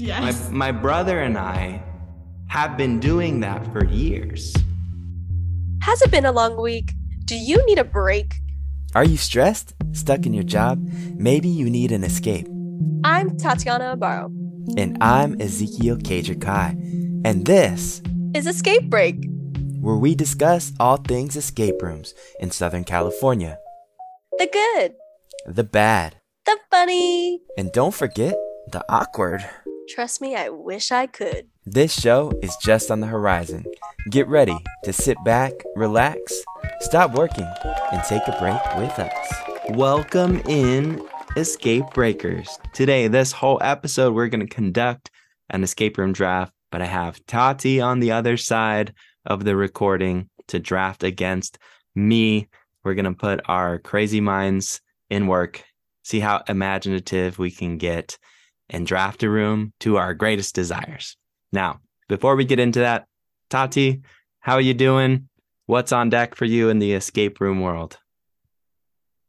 Yes. My, my brother and I have been doing that for years. Has it been a long week? Do you need a break? Are you stressed? Stuck in your job? Maybe you need an escape. I'm Tatiyana Abaro. And I'm Ezekiel Cager Ky. And this Is Escape Break. where we discuss all things escape rooms in Southern California. The good, The bad. the funny. And don't forget the awkward. Trust me, I wish I could. This show is just on the horizon. Get ready to sit back, relax, stop working, and take a break with us. Welcome in, Escape Breakers. Today, this whole episode, we're going to conduct an escape room draft, but I have Tati on the other side of the recording to draft against me. We're going to put our crazy minds in work, see how imaginative we can get, and draft a room to our greatest desires. Now, before we get into that, Tati, how are you doing? What's on deck for you in the escape room world?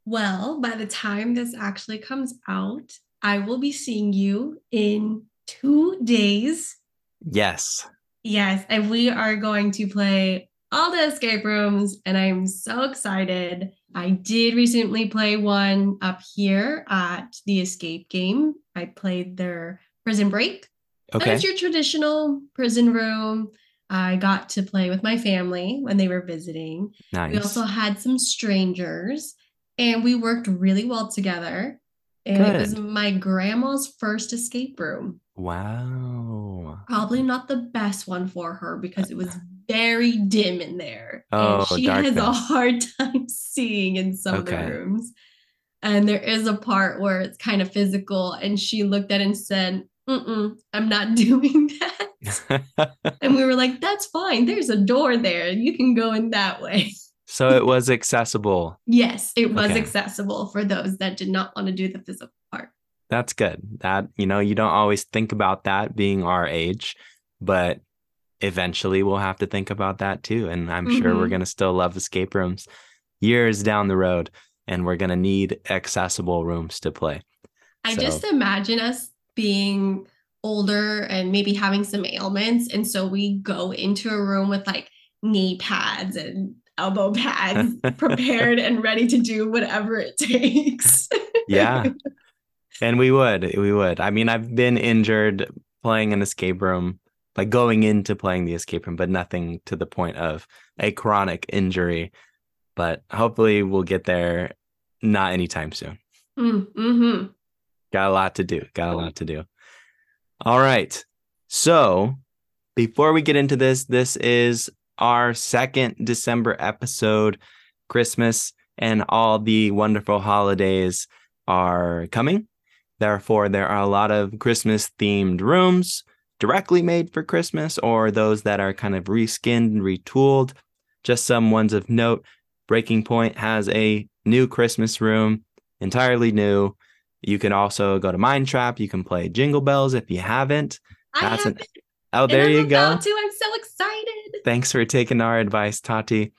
Well, by the time this actually comes out, I will be seeing you in two days. Yes. Yes, and we are going to play all the escape rooms, and I'm so excited. I did recently play one up here at the escape game. I played their prison break. Okay. it's your traditional prison room. I got to play with my family when they were visiting. Nice. We also had some strangers, and we worked really well together. And it was my grandma's first escape room. Wow. Probably not the best one for her because it was very dim in there. Oh, and she has a hard time seeing in some of Okay. the rooms. And there is a part where it's kind of physical, and she looked at it and said, Mm-mm, I'm not doing that. And we were like, that's fine. There's a door there. You can go in that way. so it was accessible. Yes, it was Okay. accessible for those that did not want to do the physical part. That's good. That, you know, you don't always think about that being our age, but eventually we'll have to think about that too. And I'm sure we're Mhm. going to still love escape rooms years down the road. And we're going to need accessible rooms to play. I So- just imagine us being older and maybe having some ailments. And so we go into a room with like knee pads and elbow pads prepared and ready to do whatever it takes. Yeah. and we would. We would. I mean, I've been injured playing an escape room, like going into playing the escape room, but nothing to the point of a chronic injury. But hopefully we'll get there not anytime soon. Mm, mhm. Got a lot to do. Got a lot to do. All right. So before we get into this, this is our second December episode. Christmas and all the wonderful holidays are coming. Therefore, there are a lot of Christmas themed rooms directly made for Christmas or those that are kind of reskinned and retooled. Just some ones of note. Breaking Point has a new Christmas room, entirely new. You can also go to Mind Trap. You can play Jingle Bells if you haven't. I That's have an- Oh, there you go. I'm so excited. Thanks for taking our advice, Tati.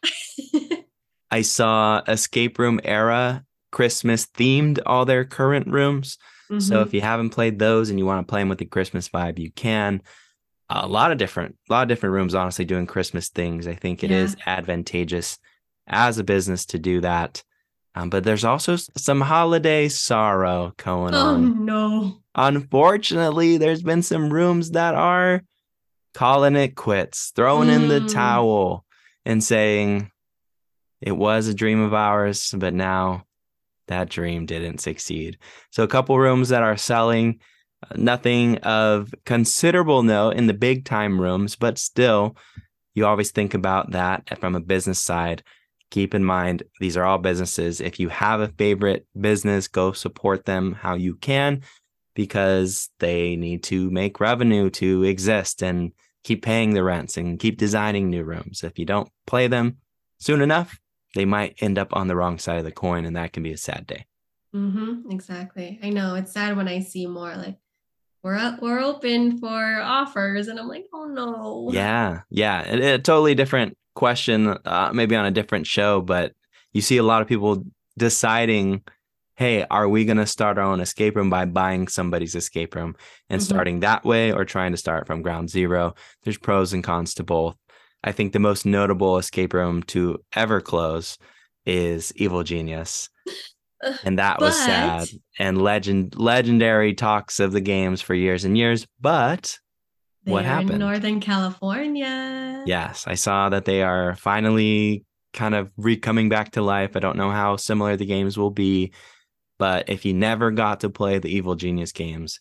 I saw Escape Room Era Christmas themed all their current rooms. So Mhm. if you haven't played those and you want to play them with the Christmas vibe, you can. A lot of different, a lot of different rooms, honestly, doing Christmas things. I think it is advantageous as a business to do that. Um, but there's also some holiday sorrow going oh on. Oh no. Unfortunately, there's been some rooms that are calling it quits, throwing in the Mm. towel and saying it was a dream of ours, but now that dream didn't succeed. So, a couple rooms that are selling, uh, nothing of considerable note in the big time rooms, but still, you always think about that from a business side. Keep in mind, these are all businesses. If you have a favorite business, go support them how you can because they need to make revenue to exist and keep paying the rents and keep designing new rooms. If you don't play them soon enough, they might end up on the wrong side of the coin, and that can be a sad day. Mm-hmm, exactly. I know it's sad when I see more like we're up, we're open for offers, and I'm like, oh no. Yeah, yeah, a, a totally different question, uh, maybe on a different show, but you see a lot of people deciding, hey, are we going to start our own escape room by buying somebody's escape room and Mhm. starting that way or trying to start from ground zero? There's pros and cons to both. I think the most notable escape room to ever close is Evil Genius. And that was sad and legend legendary talks of the games for years and years, but What They're in happened? Northern California. Yes, I saw that they are finally kind of re coming back to life. I don't know how similar the games will be, but if you never got to play the Evil Genius games,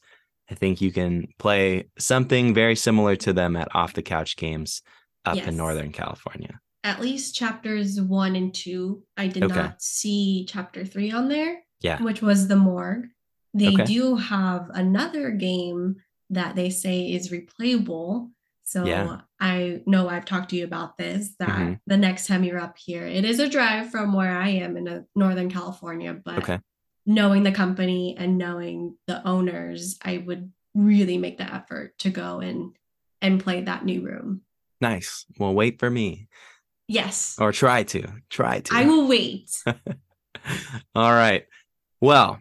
I think you can play something very similar to them at Off the Couch Games up Yes. in Northern California. At least chapters one and two. I did Okay. not see chapter three on there, Yeah. which was the morgue. They Okay. do have another game that they say is replayable. So Yeah. I know I've talked to you about this that Mhm. the next time you're up here, it is a drive from where I am in uh, Northern California, but Okay. knowing the company and knowing the owners, I would really make the effort to go and and play that new room. Nice. Well, wait for me Yes. or try to. Try to. I will wait. All right. Well,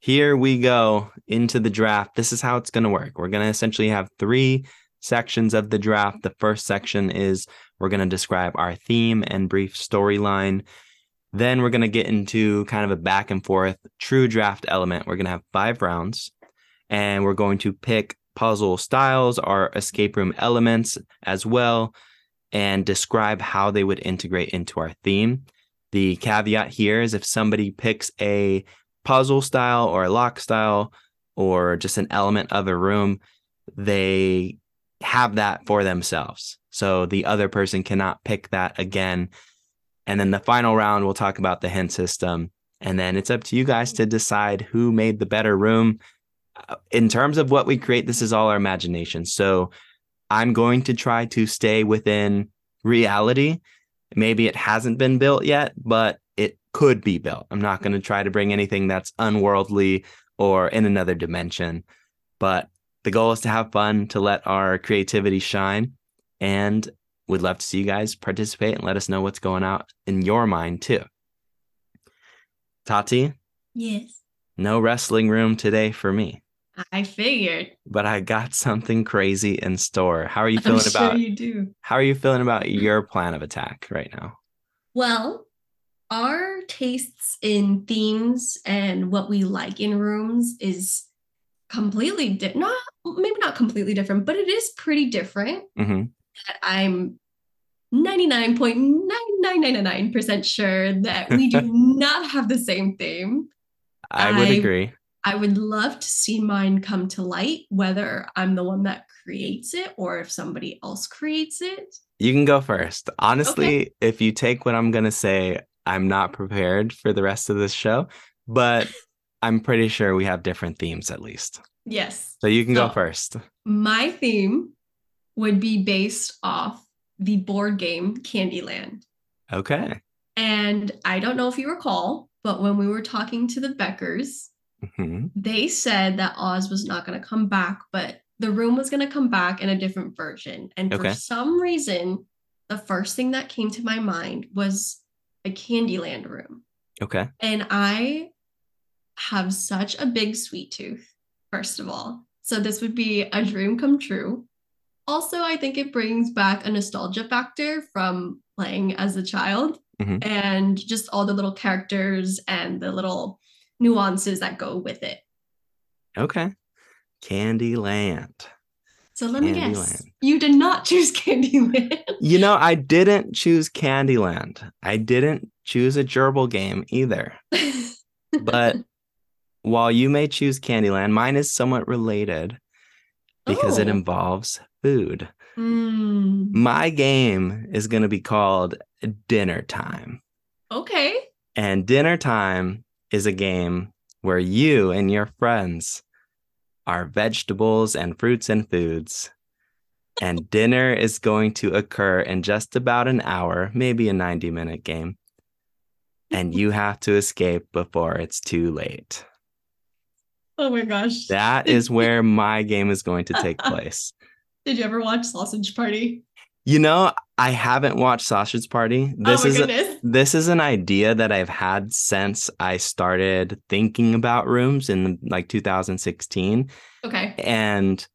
here we go into the draft. This is how it's going to work. We're going to essentially have three sections of the draft. The first section is we're going to describe our theme and brief storyline. Then we're going to get into kind of a back and forth true draft element. We're going to have five rounds and we're going to pick puzzle styles or escape room elements as well and describe how they would integrate into our theme. The caveat here is if somebody picks a puzzle style or a lock style or just an element of a room, they have that for themselves. So the other person cannot pick that again. And then the final round, we'll talk about the hint system. And then it's up to you guys to decide who made the better room. In terms of what we create, this is all our imagination. So I'm going to try to stay within reality. Maybe it hasn't been built yet, but it could be built. I'm not going to try to bring anything that's unworldly or in another dimension. But the goal is to have fun, to let our creativity shine. And we'd love to see you guys participate and let us know what's going out in your mind too. Tati, Yes. no wrestling room today for me, I figured. but I got something crazy in store. How are you I'm feeling sure about you do. how are you feeling about your plan of attack right now? Well, our tastes in themes and what we like in rooms is completely di- not maybe not completely different, but it is pretty different. hmm I'm 99.9999% sure that we do not have the same theme. I would I- agree. I would love to see mine come to light, whether I'm the one that creates it or if somebody else creates it. You can go first. Honestly, if you take what I'm going to say, I'm not prepared for the rest of this show, but I'm pretty sure we have different themes at least. Yes. So you can go first. My theme would be based off the board game Candyland. Okay. And I don't know if you recall, but when we were talking to the Beckers, hmm they said that Oz was not going to come back, but the room was going to come back in a different version. And Okay. for some reason, the first thing that came to my mind was a Candyland room. Okay. And I have such a big sweet tooth, first of all. So this would be a dream come true. Also, I think it brings back a nostalgia factor from playing as a child Mhm. and just all the little characters and the little nuances that go with it. Okay. Candyland. So let me guess. You did not choose Candyland. You know, I didn't choose Candyland. I didn't choose a gerbil game either. But while you may choose Candyland, mine is somewhat related because it Oh. involves food. Mm, My game is going to be called Dinner Time. okay. And Dinner Time is a game where you and your friends are vegetables and fruits and foods. And dinner is going to occur in just about an hour, maybe a 90 minute game. And you have to escape before it's too late. Oh my gosh. That is where my game is going to take place. Did you ever watch Sausage Party? You know, I haven't watched Sausage Party. This oh my is a, this is an idea that I've had since I started thinking about rooms in like 2016 okay. and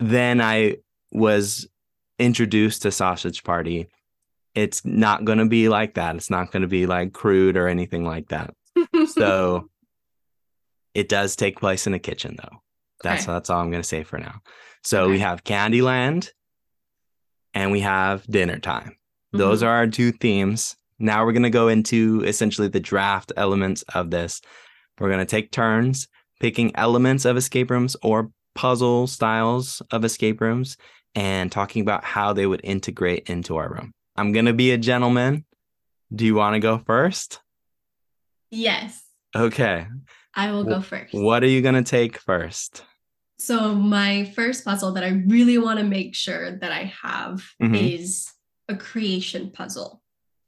then I was introduced to Sausage Party. It's not going to be like that. It's not going to be like crude or anything like that. So it does take place in a kitchen though. That's Okay. that's all I'm going to say for now. So we Okay. have Candyland and we have dinner time. Those Mhm. are our two themes. Now we're going to go into essentially the draft elements of this. We're going to take turns picking elements of escape rooms or puzzle styles of escape rooms and talking about how they would integrate into our room. I'm going to be a gentleman. Do you want to go first? yes. Okay. I will go first. What are you going to take first? So my first puzzle that I really want to make sure that I have Mhm. is a creation puzzle.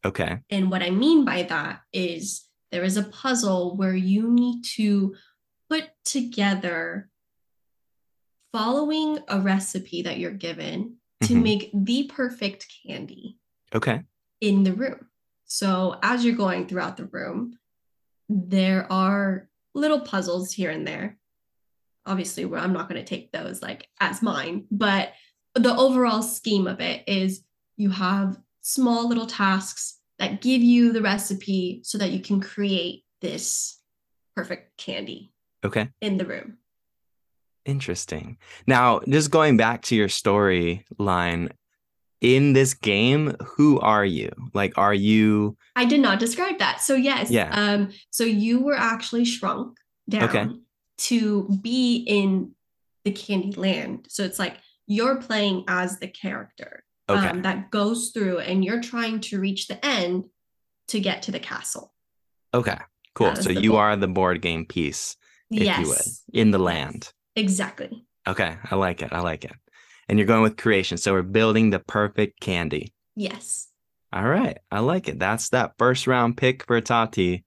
Okay. And what I mean by that is there is a puzzle where you need to put together following a recipe that you're given to Mhm. make the perfect candy Okay. in the room. So as you're going throughout the room, there are little puzzles here and there. Obviously, where I'm not going to take those like as mine, but the overall scheme of it is you have small little tasks that give you the recipe so that you can create this perfect candy Okay. in the room. Interesting. Now, just going back to your storyline in this game, who are you? Like, are you I did not describe that. So yes. Yeah. Um, so you were actually shrunk down Okay. To be in the candy land. So it's like you're playing as the character okay? um, that goes through and you're trying to reach the end to get to the castle. okay. Cool. So you goal. are the board game piece, if yes. you would, in the land. Exactly. Okay. I like it. I like it. And you're going with creation. So we're building the perfect candy. Yes. All right. I like it. That's that first round pick for Tati.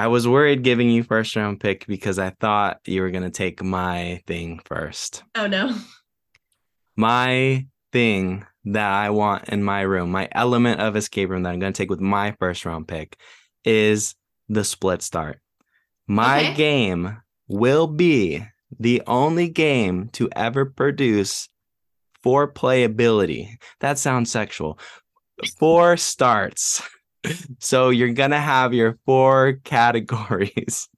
I was worried giving you first round pick because I thought you were going to take my thing first. Oh no. my thing that I want in my room, my element of escape room that I'm going to take with my first round pick is the split start. My Okay. game will be the only game to ever produce four playability. That sounds sexual. Four starts. So you're going to have your four categories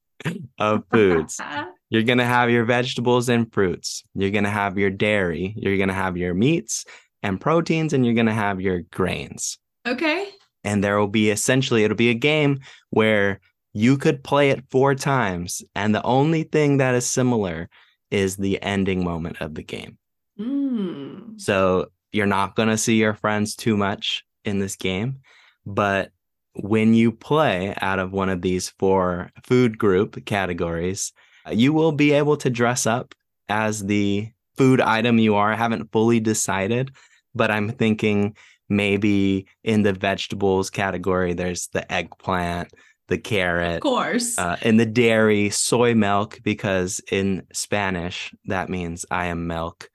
of foods. You're going to have your vegetables and fruits. You're going to have your dairy. You're going to have your meats and proteins, and you're going to have your grains. okay. And there will be essentially, it'll be a game where you could play it four times. And the only thing that is similar is the ending moment of the game. Mm. So you're not going to see your friends too much in this game. But when you play out of one of these four food group categories, you will be able to dress up as the food item you are. I haven't fully decided, but I'm thinking maybe in the vegetables category, there's the eggplant, the carrot, Of course. uh, in the dairy, soy milk, because in Spanish, that means I am milk.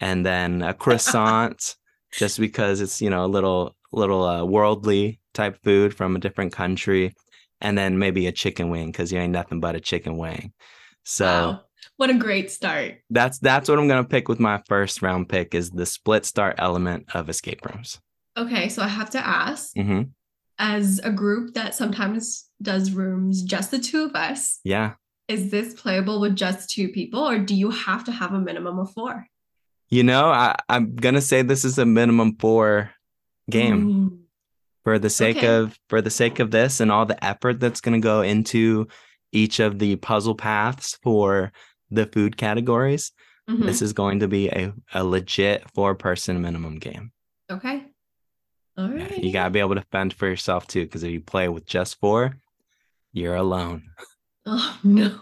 And then a croissant, just because it's, you know, a little, little uh, worldly type food from a different country. And then maybe a chicken wing, because you ain't nothing but a chicken wing. So wow. What a great start. that's that's what I'm gonna pick with my first round pick is the split start element of escape rooms. Okay, so I have to ask hmm as a group that sometimes does rooms just the two of us, Yeah. is this playable with just two people or do you have to have a minimum of four? You know, I, I'm gonna say this is a minimum four game. Ooh. for the sake Okay. of for the sake of this and all the effort that's going to go into each of the puzzle paths for the food categories Mhm. this is going to be a, a legit four person minimum game Okay. All right. you got to be able to fend for yourself too because if you play with just four you're alone Oh no.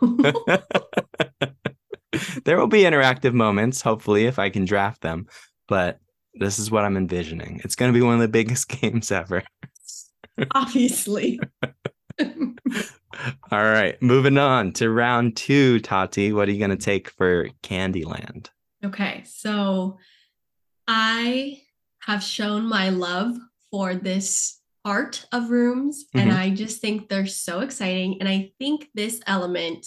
there will be interactive moments hopefully if i can draft them but this is what i'm envisioning it's going to be one of the biggest games ever Obviously. All right, moving on to round two, Tati. What are you going to take for Candyland? okay, so I have shown my love for this art of rooms, and Mhm. I just think they're so exciting. And I think this element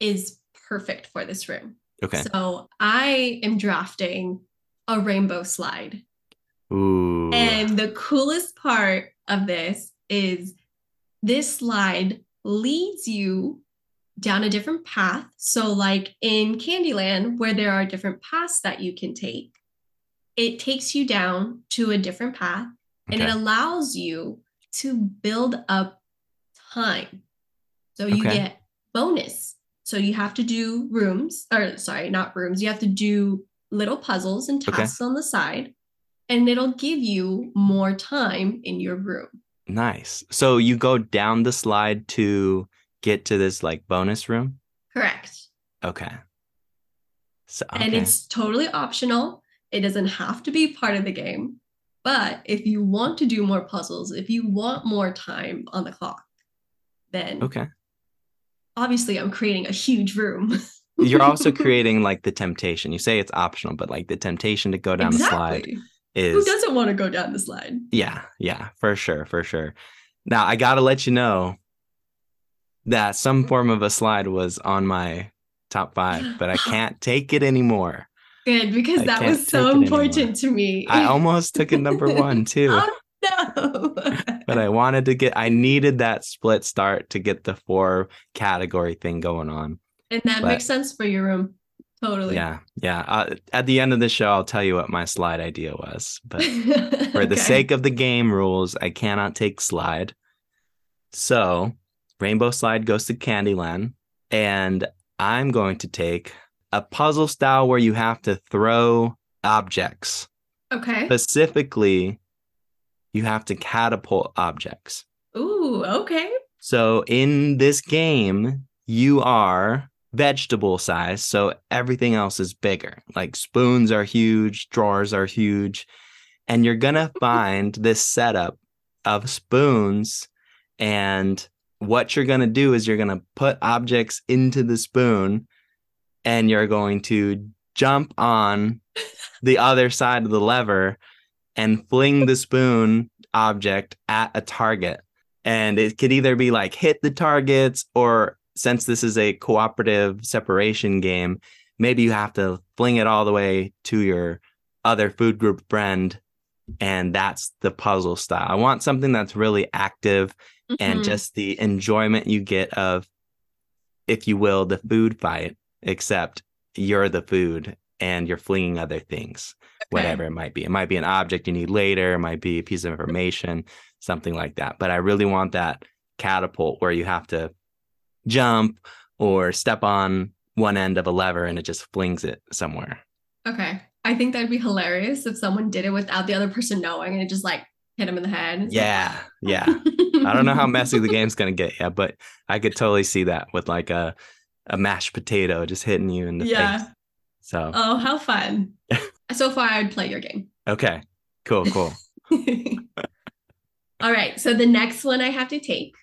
is perfect for this room. Okay. So I am drafting a rainbow slide. Ooh. And the coolest part of this is this slide leads you down a different path. So, like in Candyland, where there are different paths that you can take, it takes you down to a different path and it allows you to build up time. So, you Okay. get bonus. So, you have to do rooms, or sorry, not rooms, you have to do little puzzles and Okay. tasks on the side, and it'll give you more time in your room. Nice. So you go down the slide to get to this like bonus room? Correct. Okay. So And it's totally optional. It doesn't have to be part of the game. But if you want to do more puzzles, if you want more time on the clock, then okay. obviously I'm creating a huge room. You're also creating like the temptation. You say it's optional, but like the temptation to go down the slide is Who doesn't want to go down the slide? Yeah, yeah, for sure, for sure. Now I gotta let you know that some form of a slide was on my top five, but I can't take it anymore. Good, because I that was so anymore. important to me. I almost took it number one too, oh no. but I wanted to get, I needed that split start to get the four category thing going on. And that but- makes sense for your room. Totally. Yeah, yeah. Uh, at the end of the show, I'll tell you what my slide idea was, but for the sake of the game rules, I cannot take slide. So, Rainbow Slide goes to Candyland, and I'm going to take a puzzle style where you have to throw objects. Okay. Specifically, you have to catapult objects. Ooh, okay. So, in this game, you are vegetable size, so everything else is bigger. Like spoons are huge, drawers are huge, and you're gonna find this setup of spoons. And what you're gonna do is you're gonna put objects into the spoon, and you're going to jump on the other side of the lever and fling the spoon object at a target and it could either be like hit the targets or since this is a cooperative separation game maybe you have to fling it all the way to your other food group friend and that's the puzzle style i want something that's really active and Mhm. just the enjoyment you get of if you will the food fight except you're the food and you're flinging other things whatever it might be. It might be an object you need later, it might be a piece of information, something like that. But I really want that catapult where you have to jump or step on one end of a lever and it just flings it somewhere. Okay. I think that'd be hilarious if someone did it without the other person knowing and it just like hit him in the head. Like, Yeah, yeah. I don't know how messy the game's gonna get yet, but I could totally see that with like a a mashed potato just hitting you in the face. Yeah. face. So Oh, how fun. so far, I'd play your game. okay, cool, cool. All right. So the next one I have to take,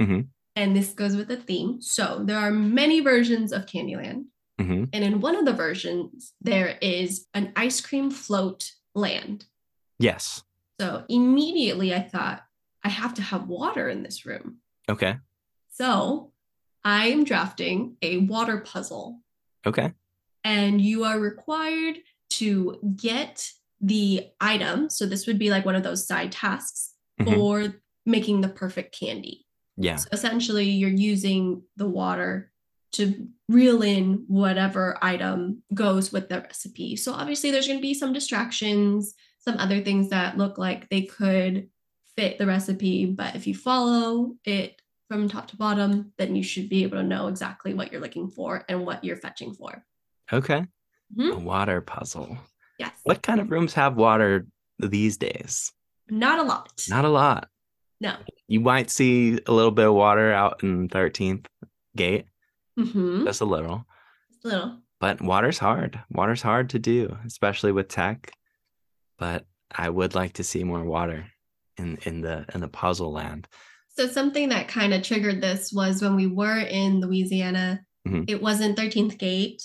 Mhm. And this goes with the theme. So there are many versions of Candyland. hmm And in one of the versions, there is an ice cream float land. Yes. So immediately I thought, I have to have water in this room. Okay. So I am drafting a water puzzle, Okay. and you are required to get the item. So this would be like one of those side tasks Mhm. for making the perfect candy. Yeah. So essentially, you're using the water to reel in whatever item goes with the recipe. So obviously, there's going to be some distractions, some other things that look like they could fit the recipe. But if you follow it from top to bottom, then you should be able to know exactly what you're looking for and what you're fetching for. Okay. Mhm. A water puzzle. Yes. What kind of rooms have water these days? Not a lot. Not a lot. no. You might see a little bit of water out in 13th gate, Mm-hmm. just a little. Little. But water's hard. Water's hard to do, especially with tech. But I would like to see more water in in the in the puzzle land. So something that kind of triggered this was when we were in Louisiana. Mhm. It wasn't 13th Gate,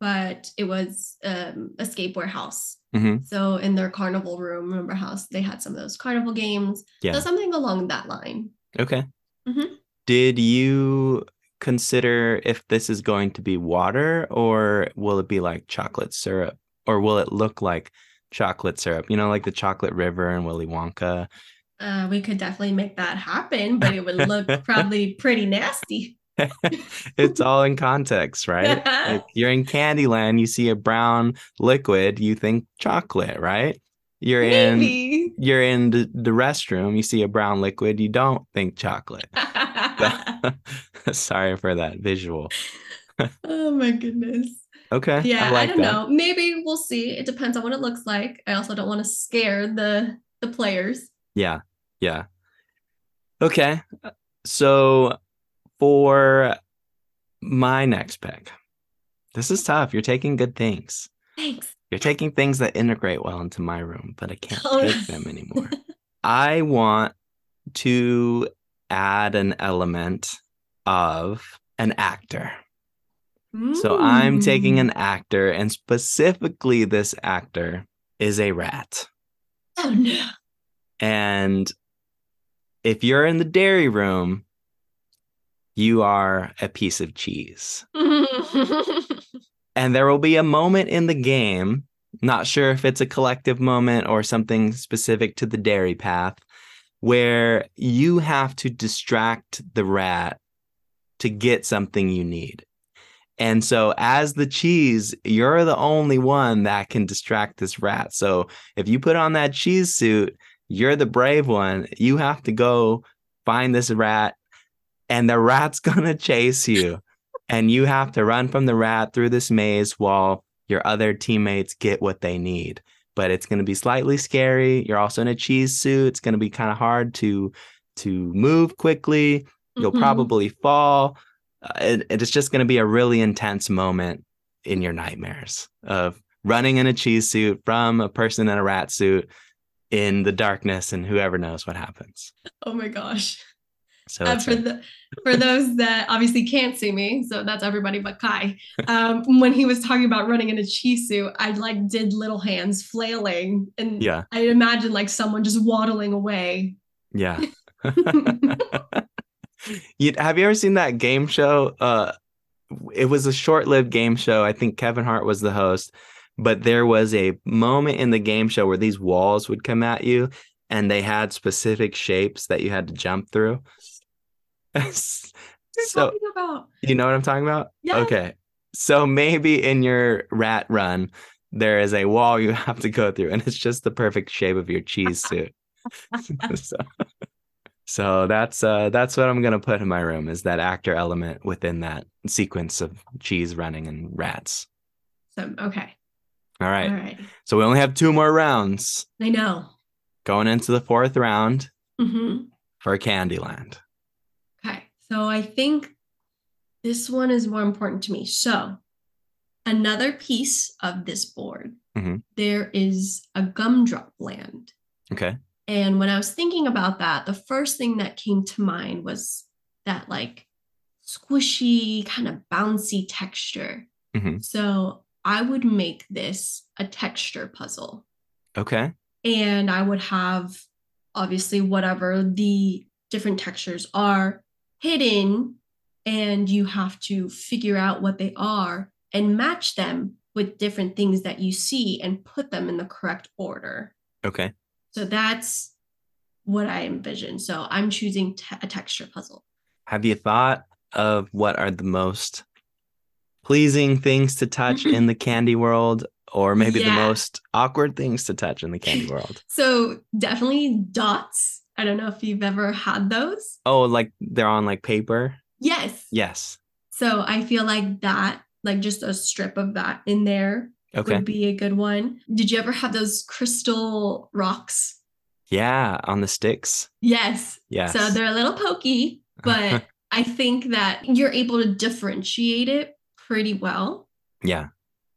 but it was um, Escape Warehouse. Mhm. So in their carnival room, remember how they had some of those carnival games? Yeah. So something along that line. Okay. Mhm. Did you consider if this is going to be water or will it be like chocolate syrup or will it look like chocolate syrup? You know, like the chocolate river in Willy Wonka. Uh, we could definitely make that happen, but it would look probably pretty nasty. it's all in context, right? Like you're in Candyland, you see a brown liquid, you think chocolate, right? You're in you're in the, the restroom, you see a brown liquid, you don't think chocolate. Sorry for that visual. oh my goodness. Okay. Yeah, I, like don't that. know. Maybe we'll see. It depends on what it looks like. I also don't want to scare the the players. Yeah. Yeah. Okay. Uh, so for my next pick, this is tough. You're taking good things. Thanks. You're taking things that integrate well into my room, but I can't Oh, take them anymore. I want to add an element of an actor. So I'm taking Mm. an actor, and specifically, this actor is a rat. Oh no. And if you're in the dairy room, you are a piece of cheese. And there will be a moment in the game, not sure if it's a collective moment or something specific to the dairy path, where you have to distract the rat to get something you need. And so, as the cheese, you're the only one that can distract this rat. So, if you put on that cheese suit, you're the brave one. You have to go find this rat, and the rat's gonna chase you. And you have to run from the rat through this maze while your other teammates get what they need. But it's gonna be slightly scary. You're also in a cheese suit. It's gonna be kind of hard to to move quickly. You'll Mhm. probably fall. Uh, it, it's just going to be a really intense moment in your nightmares of running in a cheese suit from a person in a rat suit in the darkness, and whoever knows what happens. Oh my gosh. So Uh, for the for those that obviously can't see me, so that's everybody but Ky. Um, when he was talking about running in a cheese suit, I like did little hands flailing, and Yeah. I imagine like someone just waddling away. yeah. you, have you ever seen that game show? Uh, it was a short-lived game show. I think Kevin Hart was the host, but there was a moment in the game show where these walls would come at you, and they had specific shapes that you had to jump through. What are you so about? you know what I'm talking about? Yeah. Okay. So maybe in your rat run, there is a wall you have to go through, and it's just the perfect shape of your cheese suit. so, so that's uh that's what I'm gonna put in my room is that actor element within that sequence of cheese running and rats. So okay, All right. all right. So we only have two more rounds I know. going into the fourth round mm-hmm. for Candyland. So I think this one is more important to me. So, another piece of this board, Mhm. there is a gumdrop land. Okay. And when I was thinking about that, the first thing that came to mind was that like squishy, kind of bouncy texture. Mhm. So, I would make this a texture puzzle Okay. and I would have obviously whatever the different textures are hidden, and you have to figure out what they are and match them with different things that you see and put them in the correct order. Okay. So that's what I envision. So I'm choosing te- a texture puzzle. Have you thought of what are the most pleasing things to touch in the candy world, or maybe the most awkward things to touch in the candy world? So definitely dots. I don't know if you've ever had those. Oh, like they're on like paper? Yes. Yes. So I feel like that, like just a strip of that in there Okay. would be a good one. Did you ever have those crystal rocks? Yeah, on the sticks. Yes. Yes. So they're a little pokey, but I think that you're able to differentiate it pretty well. yeah.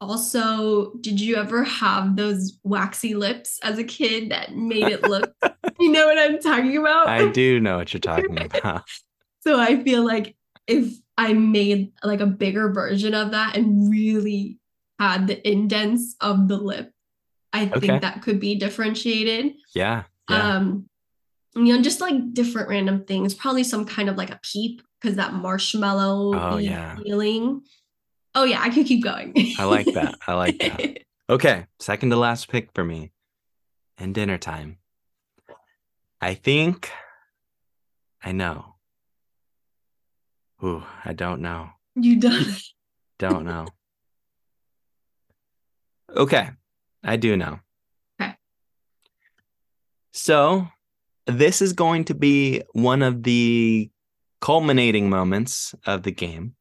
Also, did you ever have those waxy lips as a kid that made it look, know what I'm talking about? I do know what you're talking about. So I feel like if I made like a bigger version of that and really had the indents of the lip. I think Okay. that could be differentiated. Yeah. Yeah. Um, you know, just like different random things, probably some kind of like a peep because that marshmallow Oh, yeah. feeling. Oh yeah, I could keep going. I like that. I like that. Okay, second to last pick for me. And dinner time. I think I know. Ooh, I don't know. you don't. Don't know. okay, I do know. Okay. So, this is going to be one of the culminating moments of the game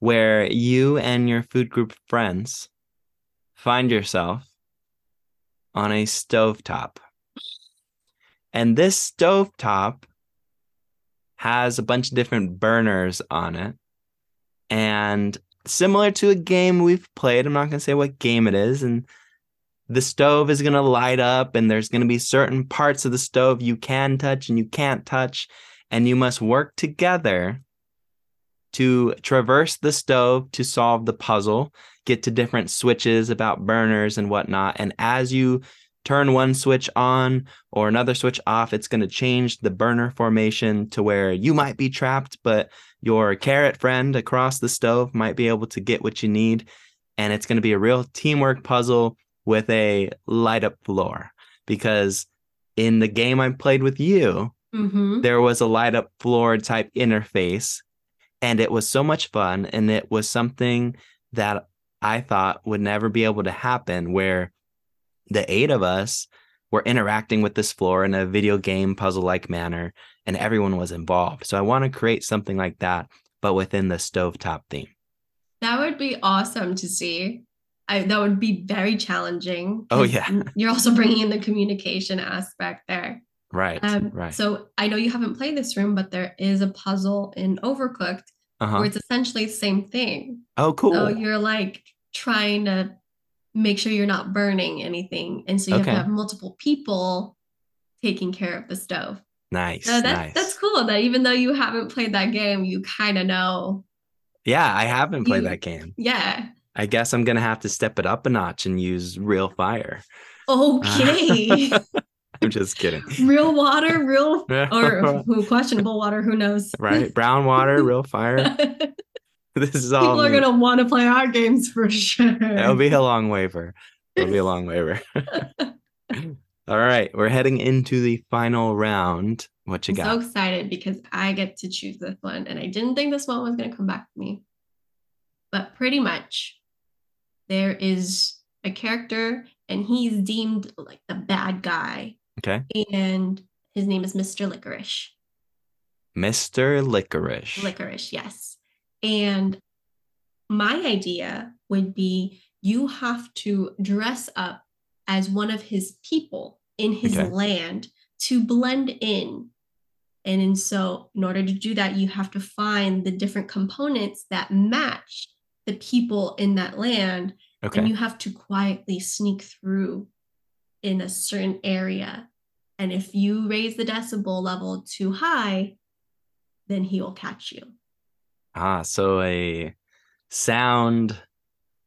where you and your food group friends find yourself on a stovetop. And this stovetop has a bunch of different burners on it. And similar to a game we've played, I'm not going to say what game it is. And the stove is going to light up, and there's going to be certain parts of the stove you can touch and you can't touch. And you must work together to traverse the stove to solve the puzzle, get to different switches about burners and whatnot. And as you turn one switch on or another switch off, it's going to change the burner formation to where you might be trapped, but your carrot friend across the stove might be able to get what you need. And it's going to be a real teamwork puzzle with a light up floor. Because in the game I played with you, hmm there was a light up floor type interface and it was so much fun and it was something that i thought would never be able to happen where the eight of us were interacting with this floor in a video game puzzle like manner and everyone was involved so i want to create something like that but within the stovetop theme That would be awesome to see. I, that would be very challenging. Oh yeah. You're also bringing in the communication aspect there. right Um, right So I know you haven't played this room, but there is a puzzle in Overcooked uh-huh where it's essentially the same thing. oh cool So you're like trying to make sure you're not burning anything. And so you have to have multiple people taking care of the stove. nice So that's nice that's cool that even though you haven't played that game, you kind of know. yeah i haven't played You- that game Yeah. i guess i'm gonna have to step it up a notch and use real fire Okay. i'm just kidding real water, real or questionable water, who knows? right? Brown water, real fire. This is all. People are me. gonna want to play our games for sure. It'll be a long waiver. It'll be a long waiver. all right, we're heading into the final round. What you got? I'm so excited because I get to choose this one, and I didn't think this one was gonna come back to me. But pretty much, there is a character, and he's deemed like the bad guy, Okay, and his name is Mr. Licorice. Mr. Licorice. Licorice, yes. And my idea would be you have to dress up as one of his people in his Okay. land to blend in. And in so, in order to do that, you have to find the different components that match the people in that land. Okay. And you have to quietly sneak through in a certain area. And if you raise the decibel level too high, then he will catch you. Ah, so a sound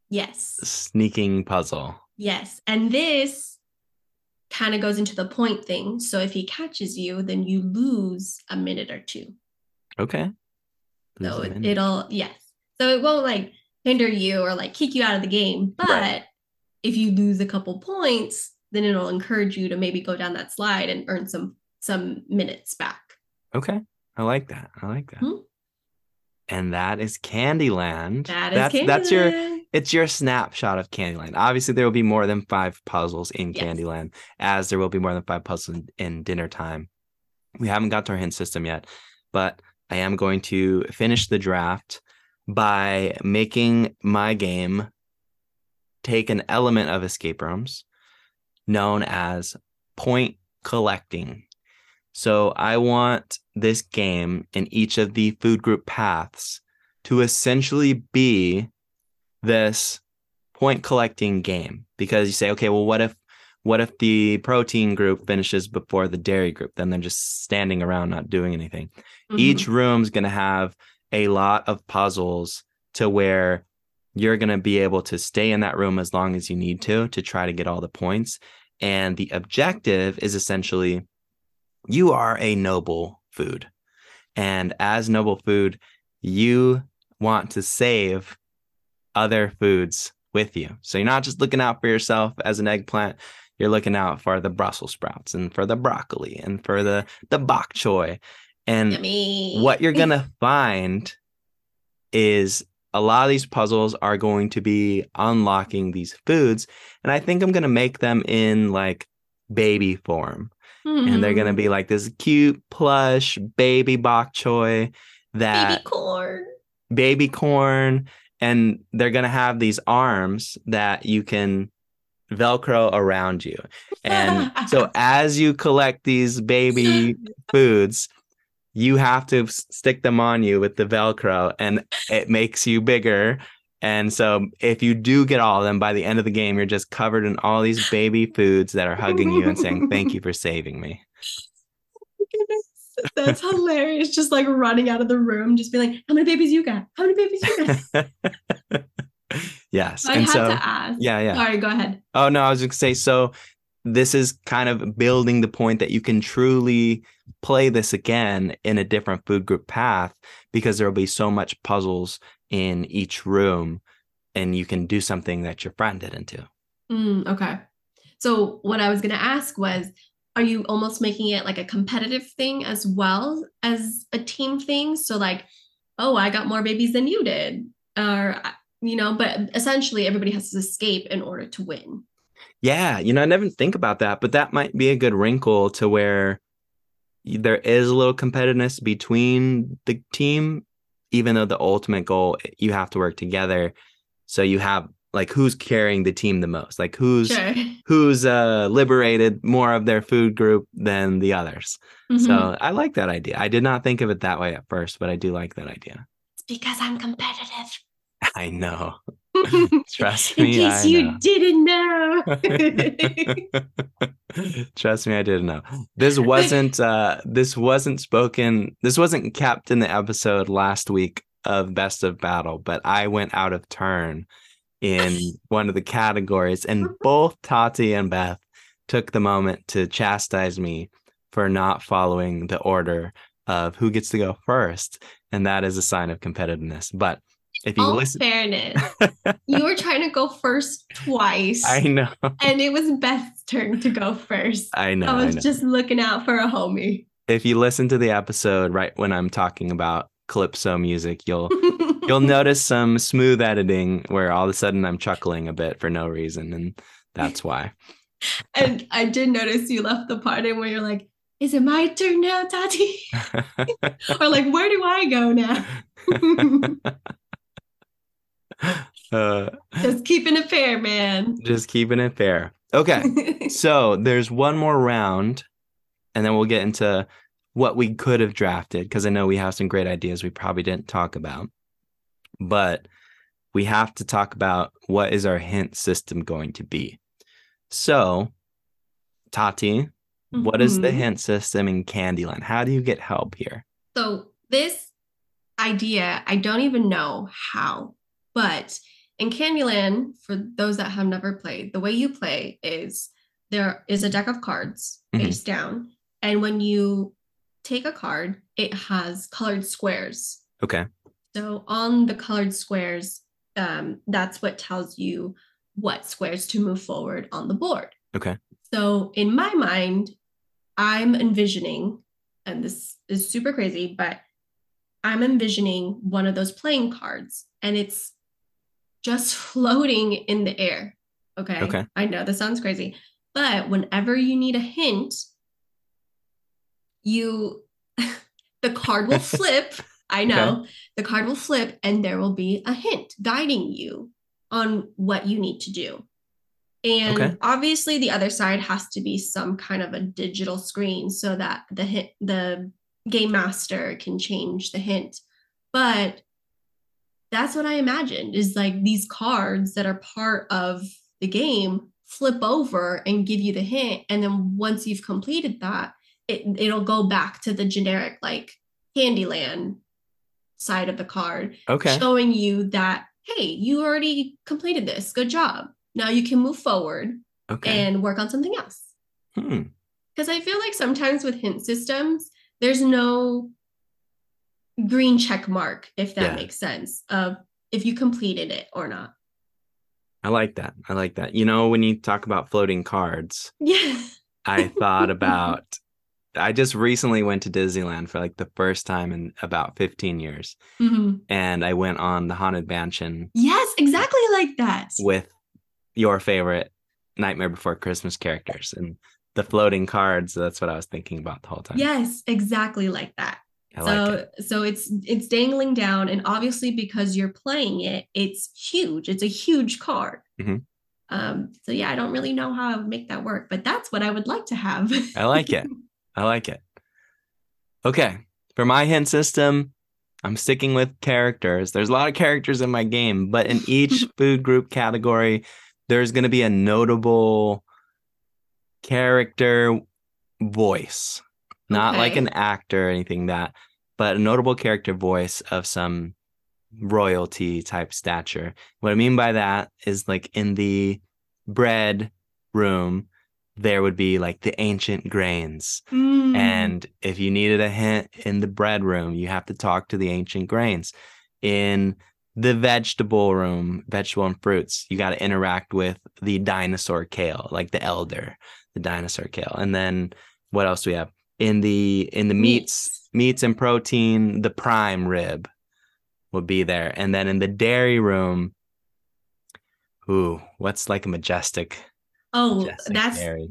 Yes. sneaking puzzle. Yes. And this kind of goes into the point thing. So if he catches you, then you lose a minute or two. Okay. So Lose it, it'll, yes. So it won't like hinder you or like kick you out of the game. But Right. if you lose a couple points, then it'll encourage you to maybe go down that slide and earn some some minutes back. Okay, I like that. I like that. Hmm. And that is Candyland. That is that's that's your Candyland. it's your snapshot of Candyland. Obviously, there will be more than five puzzles in Yes. Candyland, as there will be more than five puzzles in, in dinner time. We haven't got to our hint system yet, but I am going to finish the draft by making my game take an element of escape rooms known as point collecting. So I want this game in each of the food group paths to essentially be this point collecting game because you say okay well what if what if the protein group finishes before the dairy group then they're just standing around not doing anything Mhm. each room's going to have a lot of puzzles to where you're going to be able to stay in that room as long as you need to to try to get all the points. And the objective is essentially you are a noble food. And as noble food, you want to save other foods with you. So you're not just looking out for yourself as an eggplant, you're looking out for the Brussels sprouts and for the broccoli and for the the bok choy. And Yummy. what you're going to find is a lot of these puzzles are going to be unlocking these foods and I think I'm going to make them in like baby form and they're gonna Mhm. be like this cute plush baby bok choy that baby corn. baby corn and they're gonna have these arms that you can velcro around you and so as you collect these baby foods you have to stick them on you with the velcro and it makes you bigger and so if you do get all of them by the end of the game you're just covered in all these baby foods that are hugging you and saying thank you for saving me oh Goodness, That's hilarious. Just like running out of the room, just being like, "How many babies you got? How many babies you got?" yes I and had so to ask. yeah yeah Sorry, go ahead. Oh no, I was going to say so. This is kind of building the point that you can truly play this again in a different food group path because there will be so much puzzles in each room, and you can do something that your friend didn't do. Mm, okay. So what I was gonna ask was, are you almost making it like a competitive thing as well as a team thing? So like, oh, I got more babies than you did, or you know, but essentially everybody has to escape in order to win. Yeah, you know, I never think about that, but that might be a good wrinkle to where there is a little competitiveness between the team, even though the ultimate goal you have to work together. So you have like who's carrying the team the most, like who's Sure. who's uh liberated more of their food group than the others. Mhm. So I like that idea. I did not think of it that way at first, but I do like that idea. it's because I'm competitive. I know. Trust me. In case I you know. didn't know. Trust me, I didn't know. This wasn't uh this wasn't spoken this wasn't kept in the episode last week of Best of Battle, but I went out of turn in one of the categories and both Tati and Beth took the moment to chastise me for not following the order of who gets to go first. And that is a sign of competitiveness. But if you All listen fairness, you were trying to go first twice, I know, and it was Beth's turn to go first. I know. I I was know. just looking out for a homie. if you listen to the episode right when I'm talking about calypso music, you'll you'll notice some smooth editing where all of a sudden I'm chuckling a bit for no reason, and that's why. and I did notice you left the part in where you're like, "Is it my turn now, Tati?" or like, "Where do I go now?" uh, just keeping it fair, man. just keeping it fair. Okay, so there's one more round, and then we'll get into what we could have drafted because I know we have some great ideas we probably didn't talk about, but we have to talk about what is our hint system going to be. So, Tati, what is the Mhm. hint system in Candyland? How do you get help here? So this idea, I don't even know how, but in Candyland, for those that have never played, the way you play is there is a deck of cards Mhm. face down, and when you take a card, it has colored squares. Okay. So on the colored squares, um, that's what tells you what squares to move forward on the board. Okay. So in my mind, I'm envisioning, and this is super crazy, but I'm envisioning one of those playing cards and it's just floating in the air. Okay. Okay. I know this sounds crazy, but whenever you need a hint, you the card will flip. I know the card will flip and there will be a hint guiding you on what you need to do. And Okay. obviously the other side has to be some kind of a digital screen so that the hint the game master can change the hint. But that's what I imagined is like these cards that are part of the game flip over and give you the hint. And then once you've completed that, it, it'll go back to the generic like Candyland side of the card, Okay. showing you that, hey, you already completed this. Good job. Now you can move forward Okay. and work on something else. Hmm. Because I feel like sometimes with hint systems, there's no green check mark, if that Yeah. makes sense, of if you completed it or not. I like that. I like that. You know, when you talk about floating cards, Yeah. I thought about I just recently went to Disneyland for like the first time in about 15 years. Mhm. And I went on the Haunted Mansion Yes, exactly like that. with your favorite Nightmare Before Christmas characters and the floating cards. That's what I was thinking about the whole time. Yes, exactly like that. I so like it. so it's it's dangling down and obviously because you're playing it, it's huge. It's a huge card. Mhm. Um so yeah, I don't really know how I would make that work, but that's what I would like to have. I like it. I like it. Okay. For my hint system, I'm sticking with characters. There's a lot of characters in my game, but in each food group category, there's going to be a notable character voice. Not like an actor or anything that, but a notable character voice of some royalty type stature. What I mean by that is like in the bread room, there would be like the ancient grains. Mm. And if you needed a hint in the bread room, you have to talk to the ancient grains. In the vegetable room, vegetable and fruits, you got to interact with the dinosaur kale, like the elder, the dinosaur kale. And then what else do we have? In the in the meats, meats and protein, the prime rib would be there. And then in the dairy room, ooh, what's like a majestic, oh, majestic that's dairy?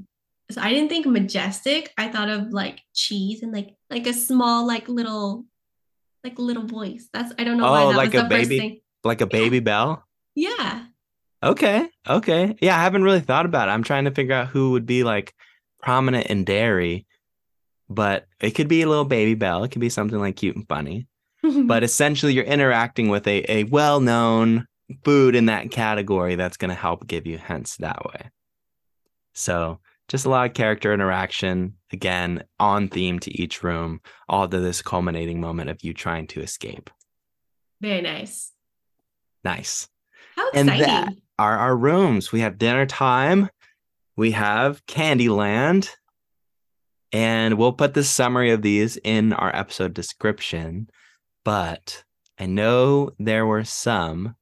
so I didn't think majestic. I thought of like cheese and like like a small like little like little voice. That's I don't know why Oh, that like was a the first baby? thing. Like a Babybel? Yeah. Okay. Okay. Yeah, I haven't really thought about it. I'm trying to figure out who would be like prominent in dairy, but it could be a little Babybel. It could be something like cute and funny. But essentially, you're interacting with a, a well known food in that category that's going to help give you hints that way. So, just a lot of character interaction, again, on theme to each room, all to this culminating moment of you trying to escape. very nice. Nice. How And exciting. that- are our rooms. We have dinner time. We have Candyland. And we'll put the summary of these in our episode description. But I know there were some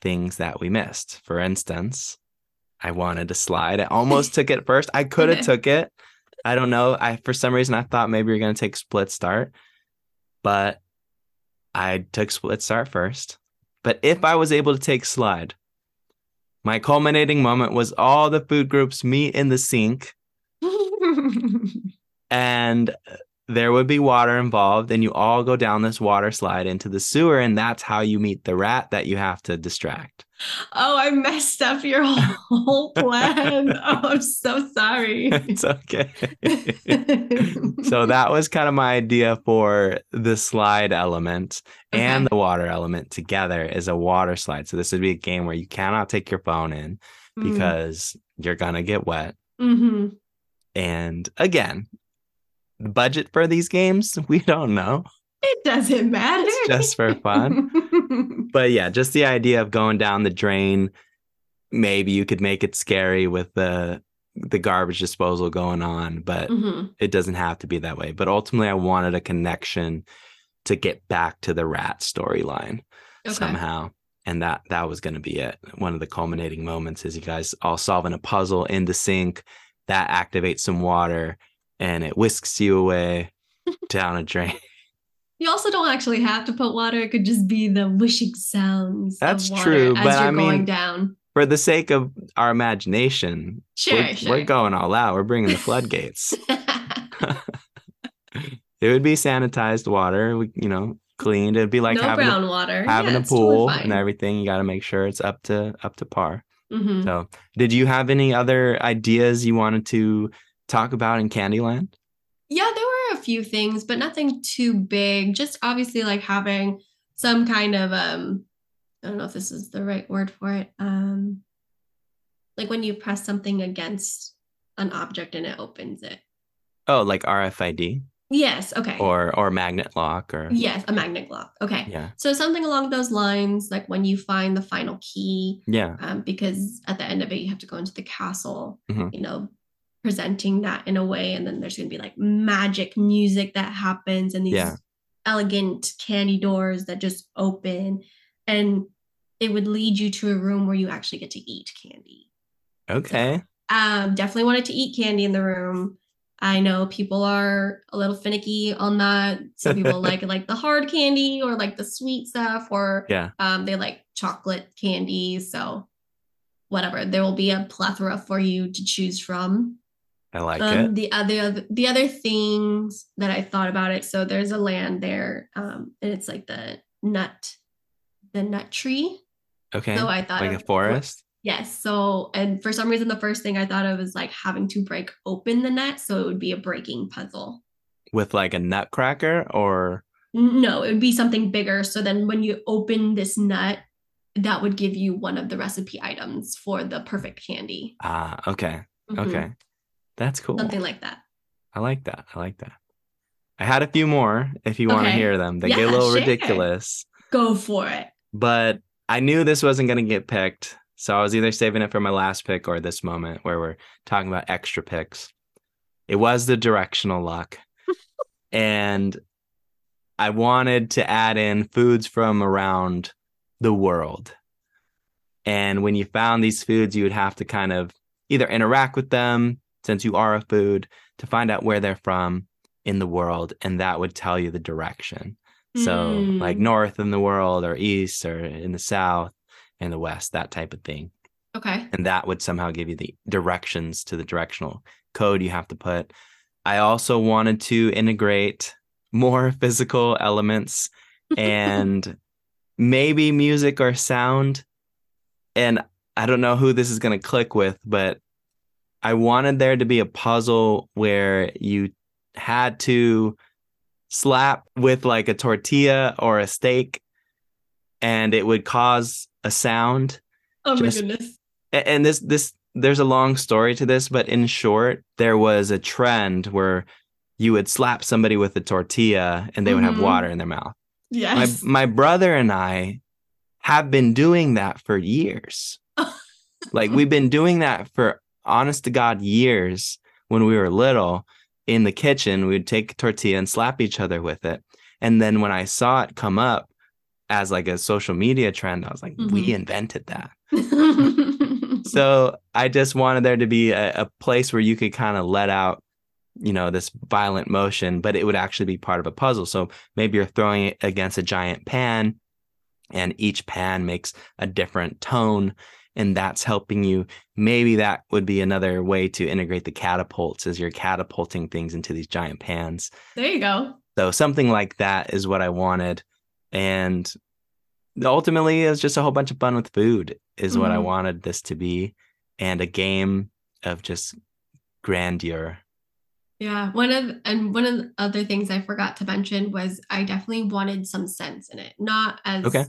things that we missed. For instance, I wanted a slide. I almost took it first. I could have took it. I don't know. I for some reason I thought maybe you're gonna take split start, but I took split start first. But if I was able to take slide, my culminating moment was all the food groups meet in the sink and there would be water involved and you all go down this water slide into the sewer and that's how you meet the rat that you have to distract. oh, I messed up your whole plan. oh, I'm so sorry. it's okay. so that was kind of my idea for the slide element and the water element together is a water slide. So this would be a game where you cannot take your phone in Mm. because you're gonna get wet. Mhm. And again, the budget for these games, we don't know. it doesn't matter. It's just for fun. But yeah, just the idea of going down the drain. Maybe you could make it scary with the the garbage disposal going on, but Mhm. it doesn't have to be that way. But ultimately, I wanted a connection to get back to the rat storyline Okay. somehow. And that that was going to be it. One of the culminating moments is you guys all solving a puzzle in the sink that activates some water and it whisks you away down a drain. You also don't actually have to put water. It could just be the wishing sounds. of That's true, but I mean, going down. For the sake of our imagination, Sure, we're, sure. we're going all out. We're bringing the floodgates. it would be sanitized water, we- you know, cleaned. It'd be like no having a water. having Yeah, a it's totally pool and everything. You got to make sure it's up to up to par. Mhm. So, did you have any other ideas you wanted to talk about in Candyland? Yeah, there were a few things, but nothing too big. Just obviously like having some kind of um I don't know if this is the right word for it. Um like when you press something against an object and it opens it. Oh, like RFID. Yes. Okay. or or magnet lock or yes, a magnet lock. Okay. yeah So something along those lines, like when you find the final key, yeah um, because at the end of it, you have to go into the castle, Mhm. you know, presenting that in a way. And then there's going to be like magic music that happens and these Yeah. elegant candy doors that just open. And it would lead you to a room where you actually get to eat candy. okay Um, definitely wanted to eat candy in the room. I know people are a little finicky on that. Some people like like the hard candy or like the sweet stuff, or yeah um, they like chocolate candy. So whatever, there will be a plethora for you to choose from. I like Um, it the other the other things that I thought about it. So there's a land there, um, and it's like the nut, the nut tree. okay So I thought like a forest Yes. So, and for some reason, the first thing I thought of is like having to break open the nut. So it would be a breaking puzzle. with like a nutcracker or No, it would be something bigger. So then when you open this nut, that would give you one of the recipe items for the perfect candy. ah okay Mhm. okay that's cool Something like that. I like that. I like that. I had a few more if you want to hear them. They get a little share. ridiculous, Go for it. but I knew this wasn't going to get picked. So I was either saving it for my last pick or this moment where we're talking about extra picks. It was the directional lock. and I wanted to add in foods from around the world. And when you found these foods, you would have to kind of either interact with them since you are a food to find out where they're from in the world. And that would tell you the direction. So, like Mm. north in the world or east or in the south and the west, that type of thing. Okay. And that would somehow give you the directions to the directional code you have to put. I also wanted to integrate more physical elements and maybe music or sound. And I don't know who this is going to click with, but I wanted there to be a puzzle where you had to slap with like a tortilla or a steak and it would cause a sound Oh my Just- goodness. and this this there's a long story to this but in short there was a trend where you would slap somebody with a tortilla and they would have Mhm. water in their mouth Yes. my my brother and i have been doing that for years like we've been doing that for honest to god years when we were little in the kitchen we'd take a tortilla and slap each other with it and then when i saw it come up as like a social media trend i was like we Mhm. invented that so I just wanted there to be a, a place where you could kind of let out, you know, this violent motion, but it would actually be part of a puzzle. So maybe you're throwing it against a giant pan, and each pan makes a different tone, and that's helping you. Maybe that would be another way to integrate the catapults as you're catapulting things into these giant pans. there you go. So something like that is what I wanted. And ultimately it's just a whole bunch of fun with food is what I Mhm. wanted this to be. And a game of just grandeur. Yeah, one of and one of the other things I forgot to mention was I definitely wanted some scents in it, not as Okay.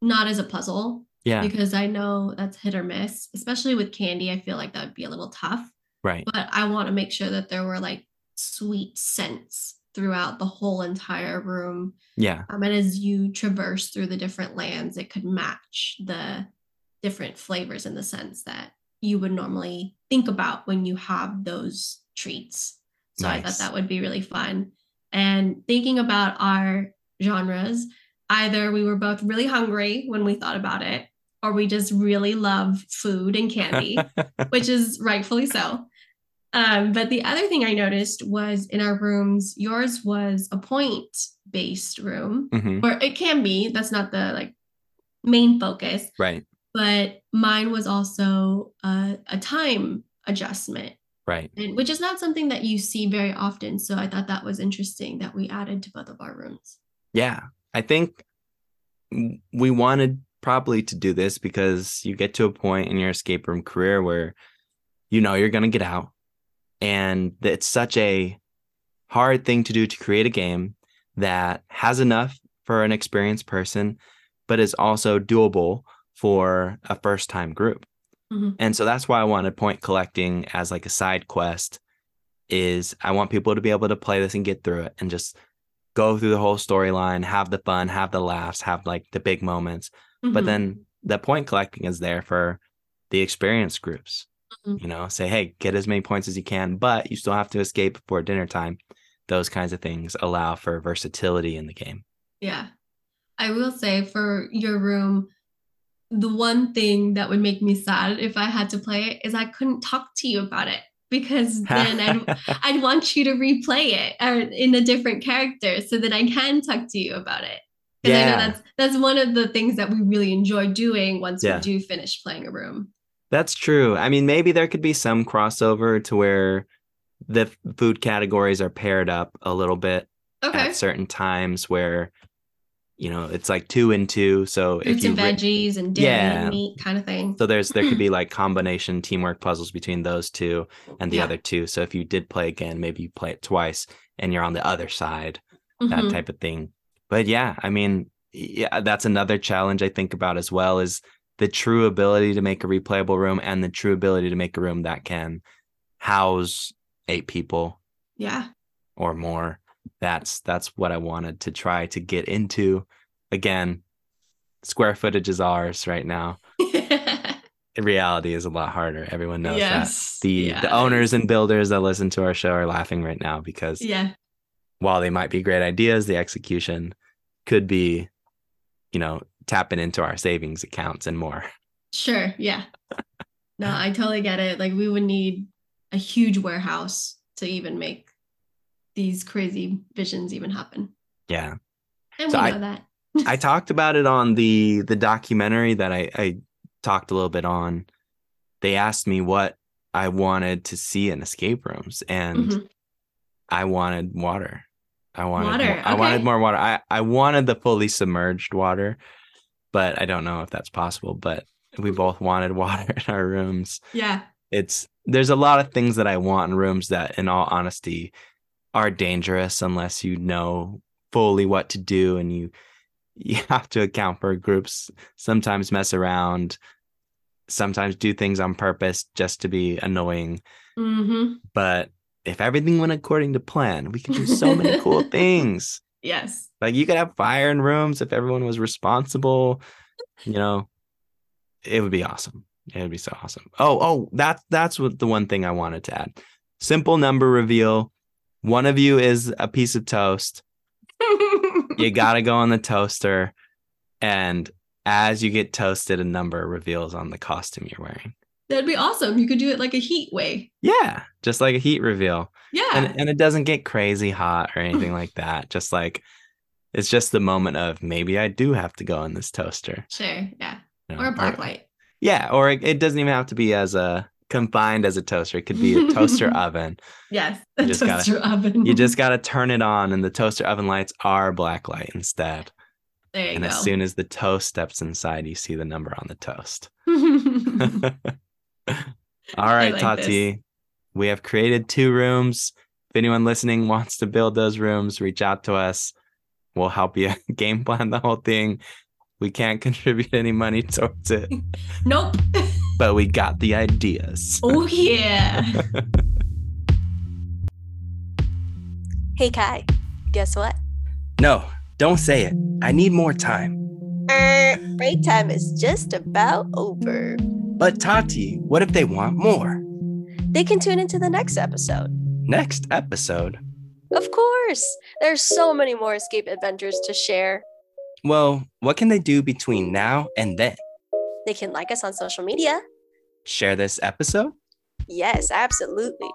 not as a puzzle Yeah. because I know that's hit or miss, especially with candy. I feel like that would be a little tough, Right. but I want to make sure that there were like sweet scents throughout the whole entire room. Yeah. Um, and as you traverse through the different lands, it could match the different flavors in the sense that you would normally think about when you have those treats. So I thought that would be really fun. And thinking about our genres, either we were both really hungry when we thought about it, or we just really love food and candy, which is rightfully so. Um, but the other thing I noticed was in our rooms, yours was a point based room, Mhm. or it can be. That's not the like main focus, Right. but mine was also a, a time adjustment, Right. and which is not something that you see very often. So I thought that was interesting that we added to both of our rooms. Yeah. I think we wanted probably to do this because you get to a point in your escape room career where you know you're going to get out and it's such a hard thing to do to create a game that has enough for an experienced person but is also doable for a first time group Mhm. and so that's why i wanted point collecting as like a side quest is I want people to be able to play this and get through it and just go through the whole storyline, have the fun, have the laughs, have like the big moments. But Mhm. then the point collecting is there for the experience groups. Mhm. You know, say, hey, get as many points as you can, but you still have to escape before dinner time. Those kinds of things allow for versatility in the game. Yeah. I will say for your room, the one thing that would make me sad if I had to play it is I couldn't talk to you about it because then I'd, I'd want you to replay it or in a different character so that I can talk to you about it. Because I Yeah. know that's that's one of the things that we really enjoy doing once Yeah. we do finish playing a room. That's true. I mean, maybe there could be some crossover to where the food categories are paired up a little bit Okay. at certain times where, you know, it's like two and two. So if Fruits you and veggies and dairy Yeah. and meat kind of thing. So there's there could be like combination teamwork puzzles between those two and the Yeah. other two. So if you did play again, maybe you play it twice and you're on the other side, that Mhm. type of thing. But yeah, I mean, yeah, that's another challenge I think about as well is the true ability to make a replayable room and the true ability to make a room that can house eight people Yeah. or more. That's that's what I wanted to try to get into. Again, square footage is ours right now. In reality is a lot harder. Everyone knows that the Yeah. the owners and builders that listen to our show are laughing right now because Yeah. While they might be great ideas, the execution could be, you know, tapping into our savings accounts and more. Sure. Yeah. No, I totally get it. Like we would need a huge warehouse to even make these crazy visions even happen. Yeah. And So we I- know that. I talked about it on the the documentary that I, I talked a little bit on. They asked me what I wanted to see in escape rooms, and Mhm. I wanted water. I wanted Water, more, I wanted more water. I, I wanted the fully submerged water, but I don't know if that's possible. But we both wanted water in our rooms. Yeah. It's there's a lot of things that I want in rooms that, in all honesty, are dangerous unless you know fully what to do and you you have to account for groups sometimes mess around sometimes do things on purpose just to be annoying hmm but if everything went according to plan we could do so many cool things. Yes. like you could have fire in rooms if everyone was responsible you know? It would be awesome. It would be so awesome. Oh oh that's that's what the one thing i wanted to add. Simple number reveal. One of you is a piece of toast. You gotta go on the toaster and as you get toasted a number reveals on the costume you're wearing That'd be awesome. You could do it like a heat way. yeah just like a heat reveal Yeah. and, and it doesn't get crazy hot or anything like that just like it's just the moment of maybe i do have to go in this toaster sure. Yeah. you know, Or a black light. yeah or it, it doesn't even have to be as a confined as a toaster it could be a toaster oven Yes. You A just gotta- toaster oven. you just got to turn it on and the toaster oven lights are black light instead there you and go. as soon as the toast steps inside you see the number on the toast All right, like Tati. We have created two rooms. If anyone listening wants to build those rooms, reach out to us. We'll help you game plan the whole thing. We can't contribute any money towards it, nope. but we got the ideas. Oh yeah. Hey Ky, guess what? No, don't say it. I need more time. Er, break time is just about over. But Tati, what if they want more? They can tune into the next episode. Next episode. Of course, there's so many more escape adventures to share. Well, what can they do between now and then? They can like us on social media. Share this episode? Yes, absolutely.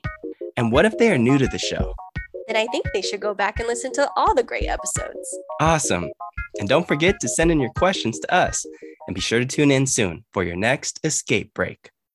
And what if they are new to the show? Then I think they should go back and listen to all the great episodes. Awesome. And don't forget to send in your questions to us. And be sure to tune in soon for your next escape break.